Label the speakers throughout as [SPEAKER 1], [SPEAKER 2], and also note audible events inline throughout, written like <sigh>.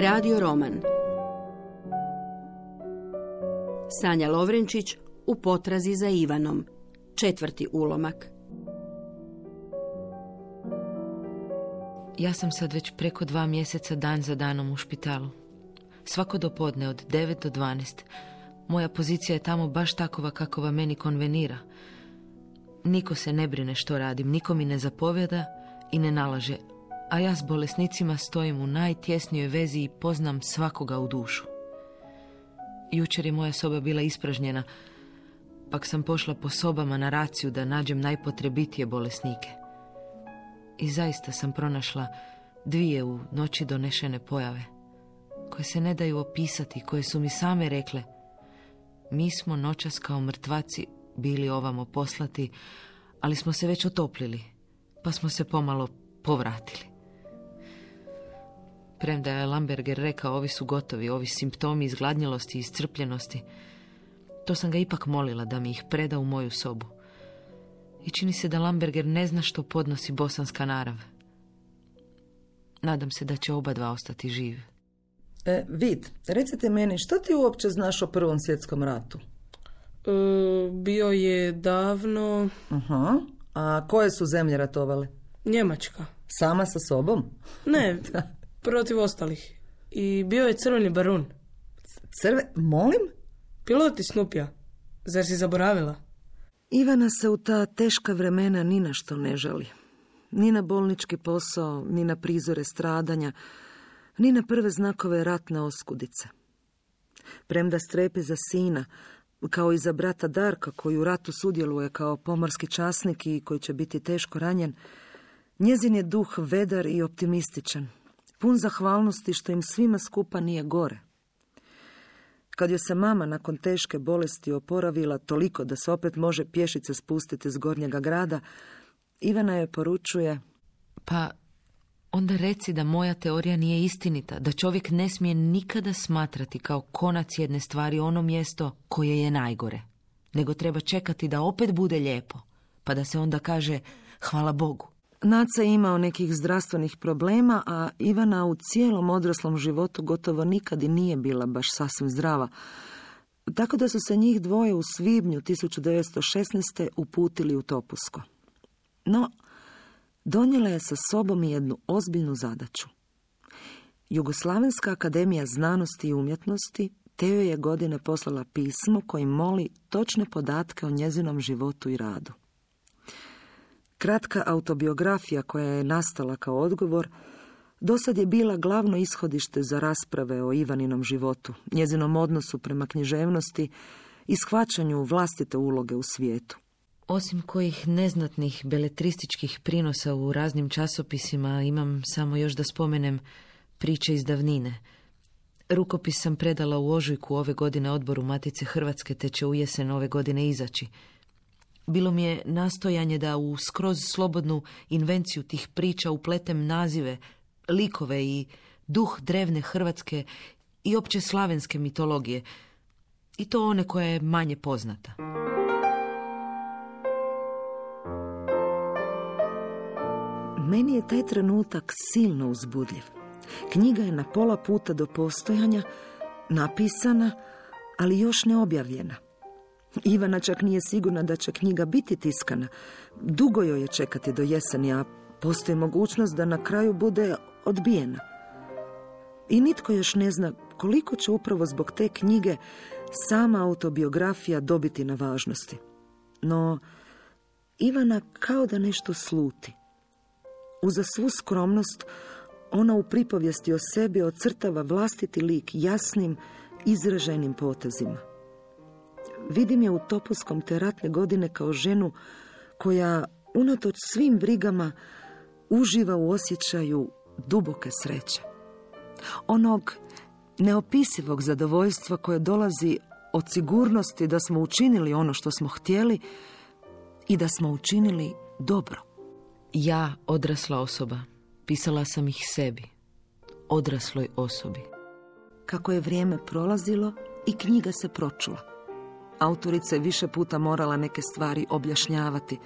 [SPEAKER 1] Radio roman Sanja Lovrenčić u potrazi za Ivanom. Četvrti ulomak.
[SPEAKER 2] Ja sam sad već preko dva mjeseca dan za danom u špitalu. Svako dopodne od 9 do 12. Moja pozicija je tamo baš takova kakova meni konvenira. Niko se ne brine što radim, niko mi ne zapovjeda i ne nalaže, a ja s bolesnicima stojim u najtjesnijoj vezi i poznam svakoga u dušu. Jučer je moja soba bila ispražnjena, pak sam pošla po sobama na raciju da nađem najpotrebitije bolesnike. I zaista sam pronašla dvije u noći donešene pojave, koje se ne daju opisati, koje su mi same rekle. Mi smo noćas kao mrtvaci bili ovamo poslati, ali smo se već otoplili, pa smo se pomalo povratili. Premda je Lamberger rekao ovi su gotovi, ovi simptomi izgladnjelosti i iscrpljenosti, to sam ga ipak molila da mi ih preda u moju sobu. I čini se da Lamberger ne zna što podnosi bosanska narav. Nadam se da će oba dva ostati živi.
[SPEAKER 3] E, vid, recite meni, što ti uopće znaš o Prvom svjetskom ratu?
[SPEAKER 4] E, bio je davno...
[SPEAKER 3] Aha. A koje su zemlje ratovale?
[SPEAKER 4] Njemačka.
[SPEAKER 3] Sama sa sobom?
[SPEAKER 4] Ne, <laughs> protiv ostalih. I bio je crveni barun.
[SPEAKER 3] Crve... Molim?
[SPEAKER 4] Piloti Snupja. Zar si zaboravila?
[SPEAKER 3] Ivana se u ta teška vremena ni na što ne žali. Ni na bolnički posao, ni na prizore stradanja, ni na prve znakove ratne oskudice. Premda strepi za sina, kao i za brata Darka koji u ratu sudjeluje kao pomorski časnik i koji će biti teško ranjen, njezin je duh vedar i optimističan, pun zahvalnosti što im svima skupa nije gore. Kad joj se mama nakon teške bolesti oporavila toliko da se opet može pješice spustiti s gornjega grada, Ivana je poručuje...
[SPEAKER 2] Pa, onda reci da moja teorija nije istinita, da čovjek ne smije nikada smatrati kao konac jedne stvari ono mjesto koje je najgore, nego treba čekati da opet bude lijepo, pa da se onda kaže hvala Bogu.
[SPEAKER 3] Naca je imao nekih zdravstvenih problema, a Ivana u cijelom odraslom životu gotovo nikad i nije bila baš sasvim zdrava. Tako da su se njih dvoje u svibnju 1916. uputili u Topusko. No, donijela je sa sobom jednu ozbiljnu zadaću. Jugoslavenska akademija znanosti i umjetnosti te je godine poslala pismo koji moli točne podatke o njezinom životu i radu. Kratka autobiografija koja je nastala kao odgovor dosad je bila glavno ishodište za rasprave o Ivaninom životu, njezinom odnosu prema književnosti i shvaćanju vlastite uloge u svijetu.
[SPEAKER 2] Osim kojih neznatnih beletrističkih prinosa u raznim časopisima imam samo još da spomenem priče iz davnine. Rukopis sam predala u ožujku ove godine odboru Matice Hrvatske te će u jesen ove godine izaći. Bilo mi je nastojanje da u skroz slobodnu invenciju tih priča upletem nazive, likove i duh drevne hrvatske i opće slavenske mitologije. I to one koja je manje poznata.
[SPEAKER 3] Meni je taj trenutak silno uzbudljiv. Knjiga je na pola puta do postojanja, napisana, ali još ne objavljena. Ivana čak nije sigurna da će knjiga biti tiskana. Dugo joj je čekati do jeseni, a postoji mogućnost da na kraju bude odbijena. I nitko još ne zna koliko će upravo zbog te knjige sama autobiografija dobiti na važnosti. No, Ivana kao da nešto sluti. Uza svu skromnost, ona u pripovijesti o sebi ocrtava vlastiti lik jasnim, izraženim potezima. Vidim je u Topuskom te ratne godine kao ženu koja, unatoč svim brigama, uživa u osjećaju duboke sreće. Onog neopisivog zadovoljstva koje dolazi od sigurnosti da smo učinili ono što smo htjeli i da smo učinili dobro.
[SPEAKER 2] Ja, odrasla osoba, pisala sam ih sebi, odrasloj osobi.
[SPEAKER 3] Kako je vrijeme prolazilo i knjiga se pročula. Autorica je više puta morala neke stvari objašnjavati.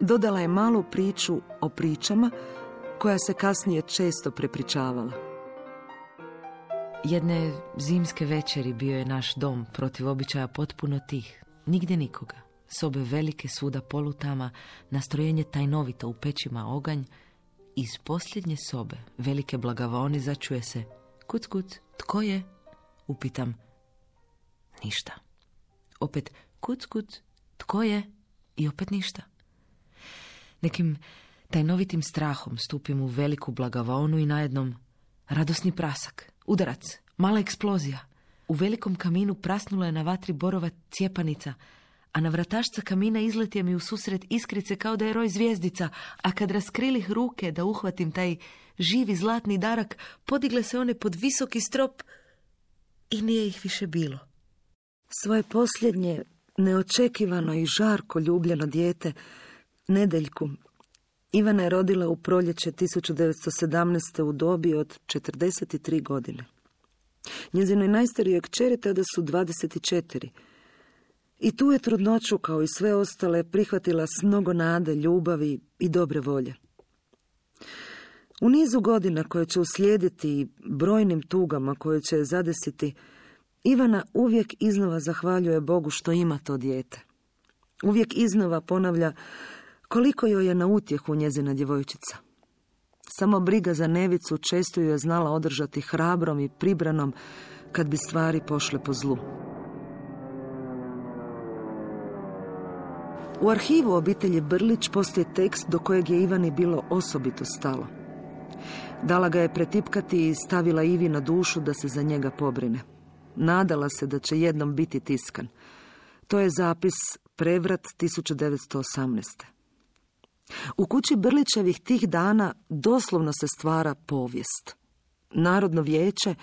[SPEAKER 3] Dodala je malu priču o pričama koja se kasnije često prepričavala.
[SPEAKER 2] Jedne zimske večeri bio je naš dom protiv običaja potpuno tih. Nigdje nikoga. Sobe velike, svuda polutama, nastrojenje tajnovito u pećima oganj. Iz posljednje sobe, velike blagavoni, začuje se Kuc, kuc, tko je? Upitam. Ništa. Opet kuc, kuc, tko je? I opet ništa. Nekim tajnovitim strahom stupim u veliku blagavonu i najednom radosni prasak, udarac, mala eksplozija. U velikom kaminu prasnula je na vatri borova cijepanica, a na vratašca kamina izletio mi u susret iskrice kao da je roj zvijezdica, a kad raskrilih ruke da uhvatim taj živi zlatni darak, podigle se one pod visoki strop i nije ih više bilo.
[SPEAKER 3] Svoje posljednje, neočekivano i žarko ljubljeno dijete, Nedeljku, Ivana je rodila u proljeće 1917. u dobi od 43 godine. Njezinoj najstarijoj kćeri tada su 24. I tu je trudnoću, kao i sve ostale, prihvatila s mnogo nade, ljubavi i dobre volje. U nizu godina koje će uslijediti brojnim tugama koje će zadesiti, Ivana uvijek iznova zahvaljuje Bogu što ima to dijete. Uvijek iznova ponavlja koliko joj je na utjehu njezina djevojčica. Samo briga za Nevicu često ju je znala održati hrabrom i pribranom kad bi stvari pošle po zlu. U arhivu obitelji Brlić postoji tekst do kojeg je Ivani bilo osobito stalo. Dala ga je pretipkati i stavila Ivi na dušu da se za njega pobrine. Nadala se da će jednom biti tiskan. To je zapis Prevrat 1918. U kući Brlićevih tih dana doslovno se stvara povijest. Narodno vijeće,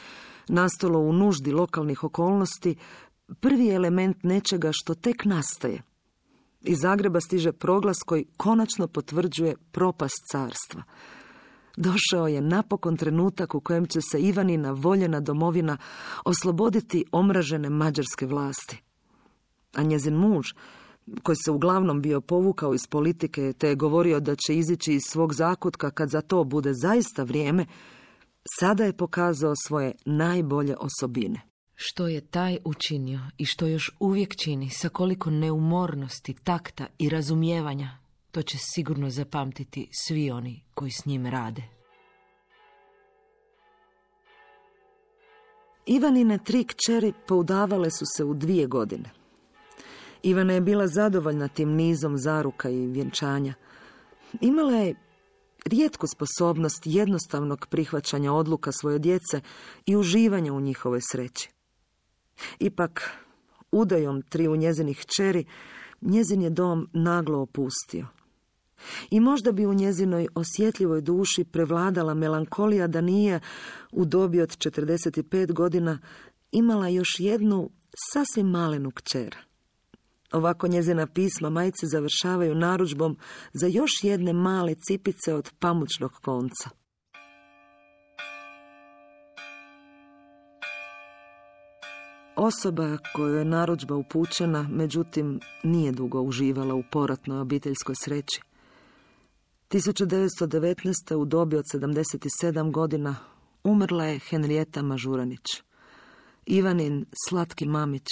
[SPEAKER 3] nastalo u nuždi lokalnih okolnosti, prvi element nečega što tek nastaje. Iz Zagreba stiže proglas koji konačno potvrđuje propast carstva. Došao je napokon trenutak u kojem će se Ivanina voljena domovina osloboditi omražene mađarske vlasti. A njezin muž, koji se uglavnom bio povukao iz politike te je govorio da će izići iz svog zakutka kad za to bude zaista vrijeme, sada je pokazao svoje najbolje osobine.
[SPEAKER 2] Što je taj učinio i što još uvijek čini sa koliko neumornosti, takta i razumijevanja, to će sigurno zapamtiti svi oni koji s njim rade.
[SPEAKER 3] Ivanine tri kćeri poudavale su se u dvije godine. Ivana je bila zadovoljna tim nizom zaruka i vjenčanja. Imala je rijetku sposobnost jednostavnog prihvaćanja odluka svoje djece i uživanja u njihovoj sreći. Ipak, udajom triju njezinih čeri, njezin je dom naglo opustio. I možda bi u njezinoj osjetljivoj duši prevladala melankolija da nije u dobi od 45 godina imala još jednu sasvim malenu kćer. Ovako njezina pisma majci završavaju naručbom za još jedne male cipice od pamučnog konca. Osoba kojoj je naručba upućena, međutim, nije dugo uživala u poratnoj obiteljskoj sreći. 1919. u dobi od 77 godina umrla je Henrijeta Mažuranić. Ivanin slatki mamić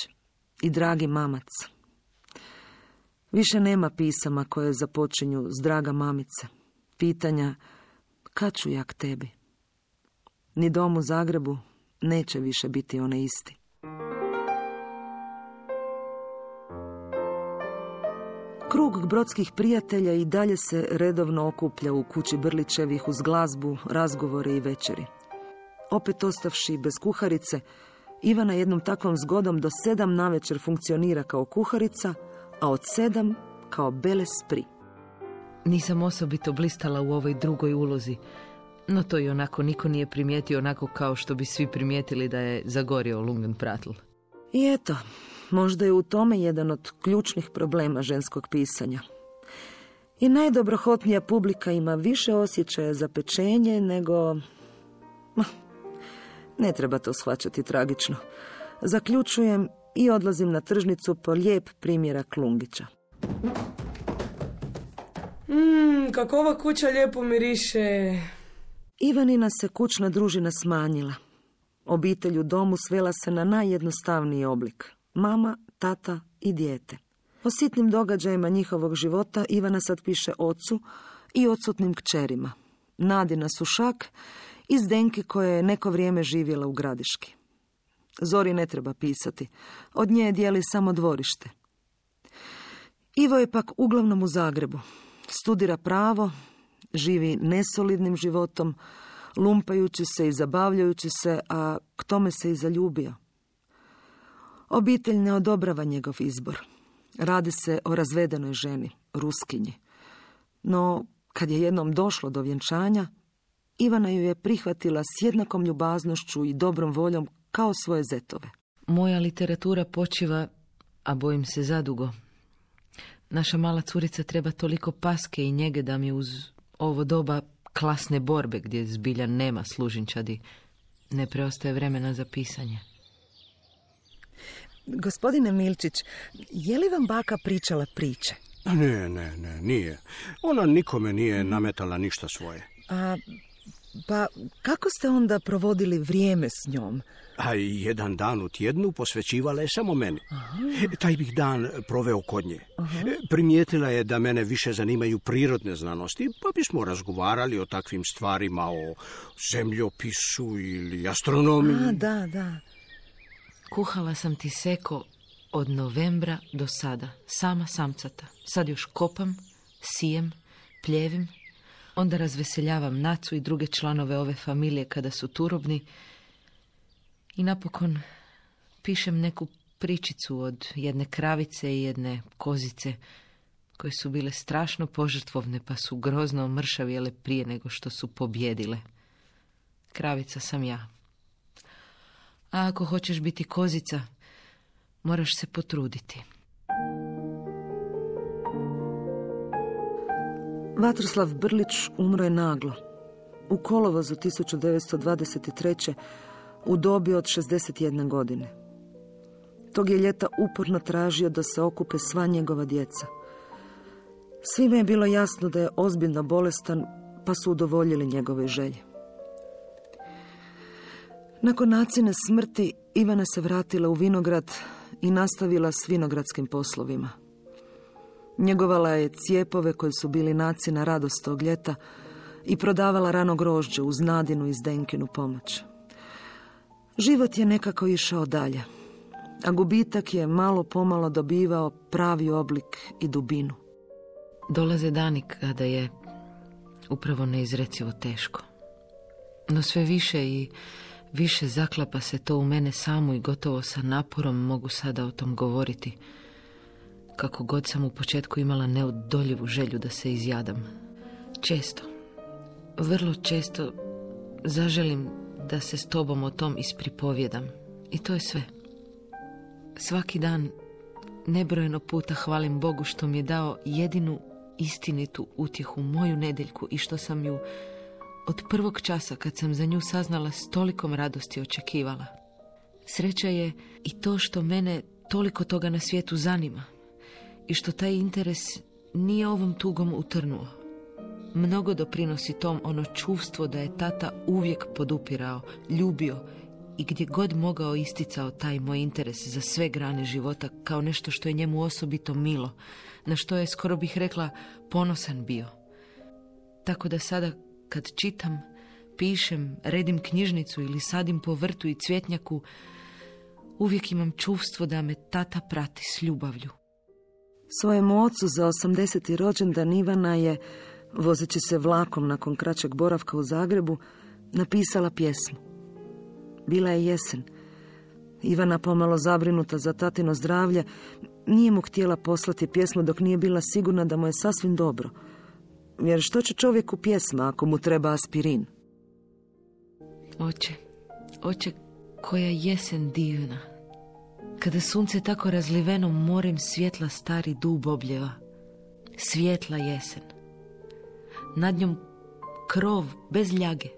[SPEAKER 3] i dragi mamac. Više nema pisama koje započinju s draga mamice. Pitanja kad ću ja k tebi? Ni dom u Zagrebu neće više biti one isti. Krug brodskih prijatelja i dalje se redovno okuplja u kući Brlićevih uz glazbu, razgovore i večeri. Opet ostavši bez kuharice, Ivana jednom takvom zgodom do sedam navečer funkcionira kao kuharica, a od sedam kao Bele Spri.
[SPEAKER 2] Nisam osobito blistala u ovoj drugoj ulozi, no to i onako niko nije primijetio onako kao što bi svi primijetili da je zagorio Lungen Pratl.
[SPEAKER 3] I eto, možda je u tome jedan od ključnih problema ženskog pisanja. I najdobrohotnija publika ima više osjećaja za pečenje nego... Ne treba to shvaćati tragično. Zaključujem i odlazim na tržnicu po lijep primjera Klungića.
[SPEAKER 4] Mmm, kako ova kuća lijepo miriše.
[SPEAKER 3] Ivanina se kućna družina smanjila. Obitelj u domu svela se na najjednostavniji oblik. Mama, tata i dijete. O sitnim događajima njihovog života Ivana sad piše ocu i odsutnim kćerima. Nadina Sušak i Zdenki koja je neko vrijeme živjela u Gradiški. Zori ne treba pisati. Od nje dijeli samo dvorište. Ivo je pak uglavnom u Zagrebu. Studira pravo, živi nesolidnim životom, lumpajući se i zabavljajući se, a k tome se i zaljubio. Obitelj ne odobrava njegov izbor. Radi se o razvedenoj ženi, ruskinji. No, kad je jednom došlo do vjenčanja, Ivana ju je prihvatila s jednakom ljubaznošću i dobrom voljom kao svoje zetove.
[SPEAKER 2] Moja literatura počiva, a bojim se zadugo. Naša mala curica treba toliko paske i njege da mi uz ovo doba klasne borbe gdje zbilja nema služinčadi ne preostaje vremena za pisanje.
[SPEAKER 3] Gospodine Milčić, je li vam baka pričala priče?
[SPEAKER 5] Ne, ne, ne, nije. Ona nikome nije nametala ništa svoje.
[SPEAKER 3] A, pa kako ste onda provodili vrijeme s njom?
[SPEAKER 5] A jedan dan u tjednu posvećivala je samo meni. Taj bih dan proveo kod nje. Primijetila je da mene više zanimaju prirodne znanosti, pa bismo razgovarali o takvim stvarima, o zemljopisu ili astronomiji.
[SPEAKER 3] A, da, da.
[SPEAKER 2] Kuhala sam ti seko od novembra do sada, sama samcata. Sad još kopam, sijem, pljevim, onda razveseljavam nacu i druge članove ove familije kada su turobni i napokon pišem neku pričicu od jedne kravice i jedne kozice koje su bile strašno požrtvovne pa su grozno mršavijele prije nego što su pobjedile. Kravica sam ja. A ako hoćeš biti kozica, moraš se potruditi.
[SPEAKER 3] Vatroslav Brlić umro je naglo. U kolovozu 1923. u dobi od 61 godine. Tog je ljeta uporno tražio da se okupe sva njegova djeca. Svime je bilo jasno da je ozbiljno bolestan, pa su udovoljili njegove želje. Nakon nacine smrti Ivana se vratila u Vinograd i nastavila s vinogradskim poslovima. Njegovala je cijepove koji su bili nacina radost tog ljeta i prodavala rano grožđe uz Nadinu i Zdenkinu pomoć. Život je nekako išao dalje, a gubitak je malo pomalo dobivao pravi oblik i dubinu.
[SPEAKER 2] Dolaze dani kada je upravo neizrecivo teško. No sve više i više zaklapa se to u mene samu i gotovo sa naporom mogu sada o tom govoriti. Kako god sam u početku imala neodoljivu želju da se izjadam. Često, vrlo često zaželim da se s tobom o tom ispripovjedam. I to je sve. Svaki dan nebrojeno puta hvalim Bogu što mi je dao jedinu istinitu utjehu moju nedeljku i što sam ju od prvog časa kad sam za nju saznala s tolikom radosti očekivala. Sreća je i to što mene toliko toga na svijetu zanima i što taj interes nije ovom tugom utrnuo. Mnogo doprinosi tom ono čuvstvo da je tata uvijek podupirao, ljubio i gdje god mogao isticao taj moj interes za sve grane života kao nešto što je njemu osobito milo, na što je, skoro bih rekla, ponosan bio. Tako da sada kad čitam, pišem, redim knjižnicu ili sadim po vrtu i cvjetnjaku, uvijek imam čuvstvo da me tata prati s ljubavlju.
[SPEAKER 3] Svojemu ocu za 80. rođendan Ivana je, vozeći se vlakom nakon kraćeg boravka u Zagrebu, napisala pjesmu. Bila je jesen. Ivana pomalo zabrinuta za tatino zdravlje, nije mu htjela poslati pjesmu dok nije bila sigurna da mu je sasvim dobro – jer što će čovjeku pjesma ako mu treba aspirin?
[SPEAKER 2] Oče, oče, koja jesen divna. Kada sunce tako razliveno morem svjetla stari dub obljeva. Svjetla jesen. Nad njom krov bez ljage.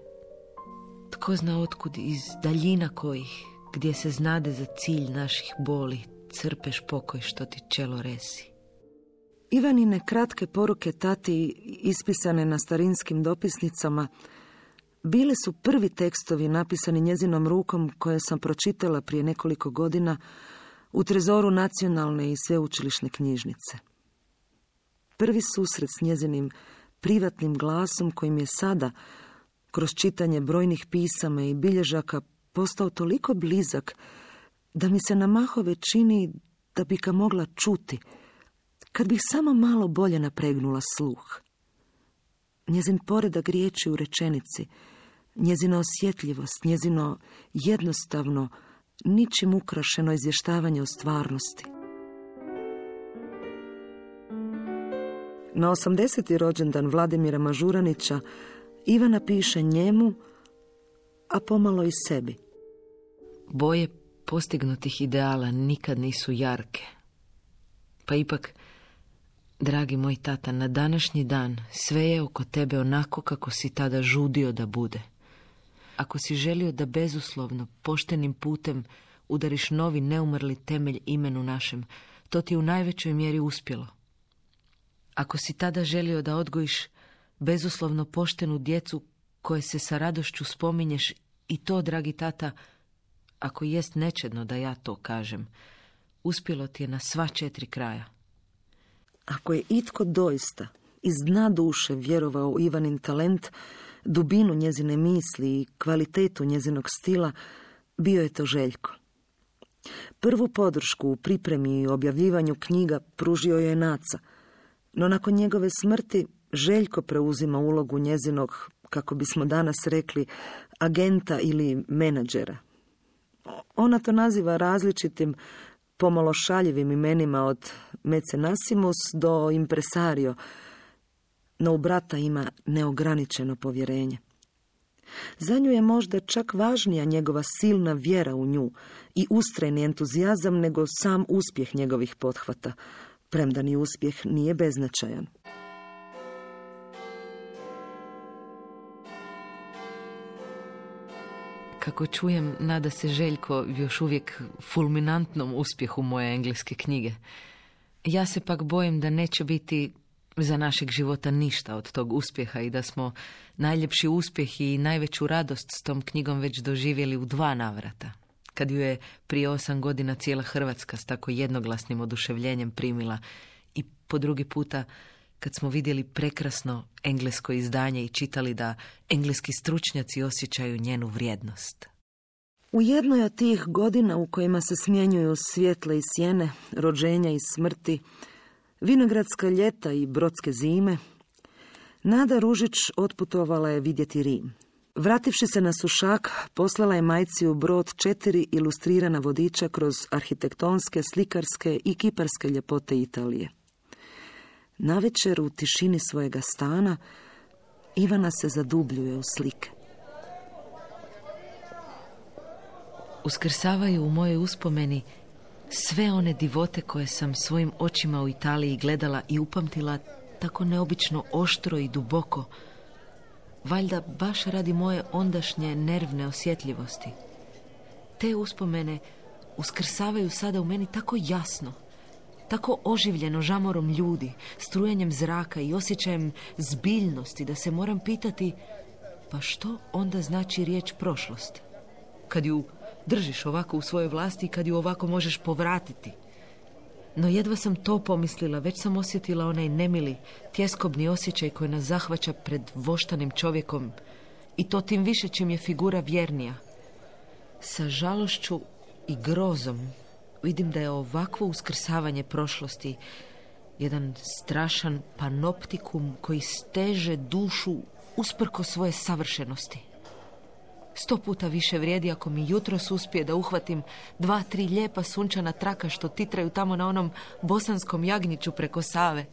[SPEAKER 2] Tko zna otkud iz daljina kojih, gdje se znade za cilj naših boli, crpeš pokoj što ti čelo resi.
[SPEAKER 3] Ivanine kratke poruke tati ispisane na starinskim dopisnicama bili su prvi tekstovi napisani njezinom rukom koje sam pročitala prije nekoliko godina u trezoru nacionalne i sveučilišne knjižnice. Prvi susret s njezinim privatnim glasom kojim je sada, kroz čitanje brojnih pisama i bilježaka, postao toliko blizak da mi se na mahove čini da bi ga mogla čuti, kad bih samo malo bolje napregnula sluh. Njezin poredak riječi u rečenici, njezina osjetljivost, njezino jednostavno, ničim ukrašeno izvještavanje o stvarnosti. Na 80. rođendan Vladimira Mažuranića Ivana piše njemu, a pomalo i sebi.
[SPEAKER 2] Boje postignutih ideala nikad nisu jarke. Pa ipak, dragi moj tata, na današnji dan sve je oko tebe onako kako si tada žudio da bude. Ako si želio da bezuslovno, poštenim putem udariš novi neumrli temelj imenu našem, to ti je u najvećoj mjeri uspjelo. Ako si tada želio da odgojiš bezuslovno poštenu djecu koje se sa radošću spominješ i to, dragi tata, ako jest nečedno da ja to kažem, uspjelo ti je na sva četiri kraja.
[SPEAKER 3] Ako je itko doista iz dna duše vjerovao u Ivanin talent, dubinu njezine misli i kvalitetu njezinog stila, bio je to Željko. Prvu podršku u pripremi i objavljivanju knjiga pružio je Naca, no nakon njegove smrti Željko preuzima ulogu njezinog, kako bismo danas rekli, agenta ili menadžera. Ona to naziva različitim pomalo šaljivim imenima od mecenasimus do impresario, no u brata ima neograničeno povjerenje. Za nju je možda čak važnija njegova silna vjera u nju i ustrajni entuzijazam nego sam uspjeh njegovih pothvata, premda ni uspjeh nije beznačajan.
[SPEAKER 2] Kako čujem, nada se Željko još uvijek fulminantnom uspjehu moje engleske knjige. Ja se pak bojim da neće biti za našeg života ništa od tog uspjeha i da smo najljepši uspjeh i najveću radost s tom knjigom već doživjeli u dva navrata. Kad ju je prije osam godina cijela Hrvatska s tako jednoglasnim oduševljenjem primila i po drugi puta kad smo vidjeli prekrasno englesko izdanje i čitali da engleski stručnjaci osjećaju njenu vrijednost.
[SPEAKER 3] U jednoj od tih godina u kojima se smjenjuju svjetle i sjene, rođenja i smrti, vinogradska ljeta i brodske zime, Nada Ružić otputovala je vidjeti Rim. Vrativši se na sušak, poslala je majci u brod četiri ilustrirana vodiča kroz arhitektonske, slikarske i kiparske ljepote Italije. Navečer u tišini svojega stana Ivana se zadubljuje u slike.
[SPEAKER 2] Uskrsavaju u mojoj uspomeni sve one divote koje sam svojim očima u Italiji gledala i upamtila tako neobično oštro i duboko, valjda baš radi moje ondašnje nervne osjetljivosti. Te uspomene uskrsavaju sada u meni tako jasno, tako oživljeno žamorom ljudi, strujenjem zraka i osjećajem zbiljnosti da se moram pitati pa što onda znači riječ prošlost? Kad ju držiš ovako u svojoj vlasti i kad ju ovako možeš povratiti. No jedva sam to pomislila, već sam osjetila onaj nemili, tjeskobni osjećaj koji nas zahvaća pred voštanim čovjekom i to tim više čim je figura vjernija. Sa žalošću i grozom vidim da je ovakvo uskrsavanje prošlosti jedan strašan panoptikum koji steže dušu usprko svoje savršenosti. Sto puta više vrijedi ako mi jutros uspije da uhvatim dva, tri lijepa sunčana traka što titraju tamo na onom bosanskom jagnjiću preko Save,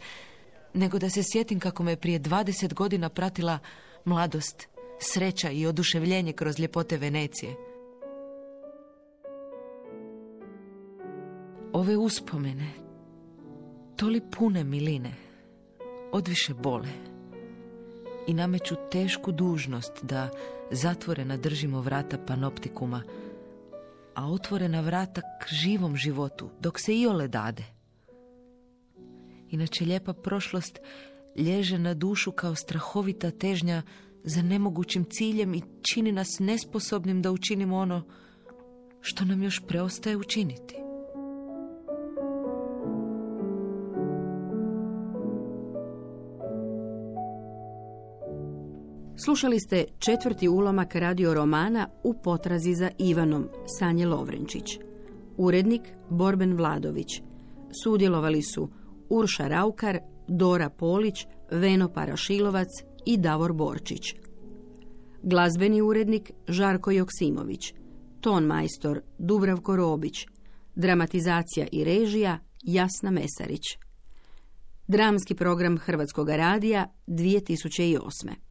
[SPEAKER 2] nego da se sjetim kako me prije dvadeset godina pratila mladost, sreća i oduševljenje kroz ljepote Venecije. Ove uspomene, toli pune miline, odviše bole i nameću tešku dužnost da zatvorena držimo vrata panoptikuma, a otvorena vrata k živom životu, dok se i ole dade. Inače lijepa prošlost lježe na dušu kao strahovita težnja za nemogućim ciljem i čini nas nesposobnim da učinimo ono što nam još preostaje učiniti.
[SPEAKER 1] Slušali ste četvrti ulomak radio romana U potrazi za Ivanom, Sanje Lovrenčić. Urednik Borben Vladović. Sudjelovali su Urša Raukar, Dora Polić, Veno Parašilovac i Davor Borčić. Glazbeni urednik Žarko Joksimović. Ton majstor Dubravko Robić. Dramatizacija i režija Jasna Mesarić. Dramski program Hrvatskog radija 2008.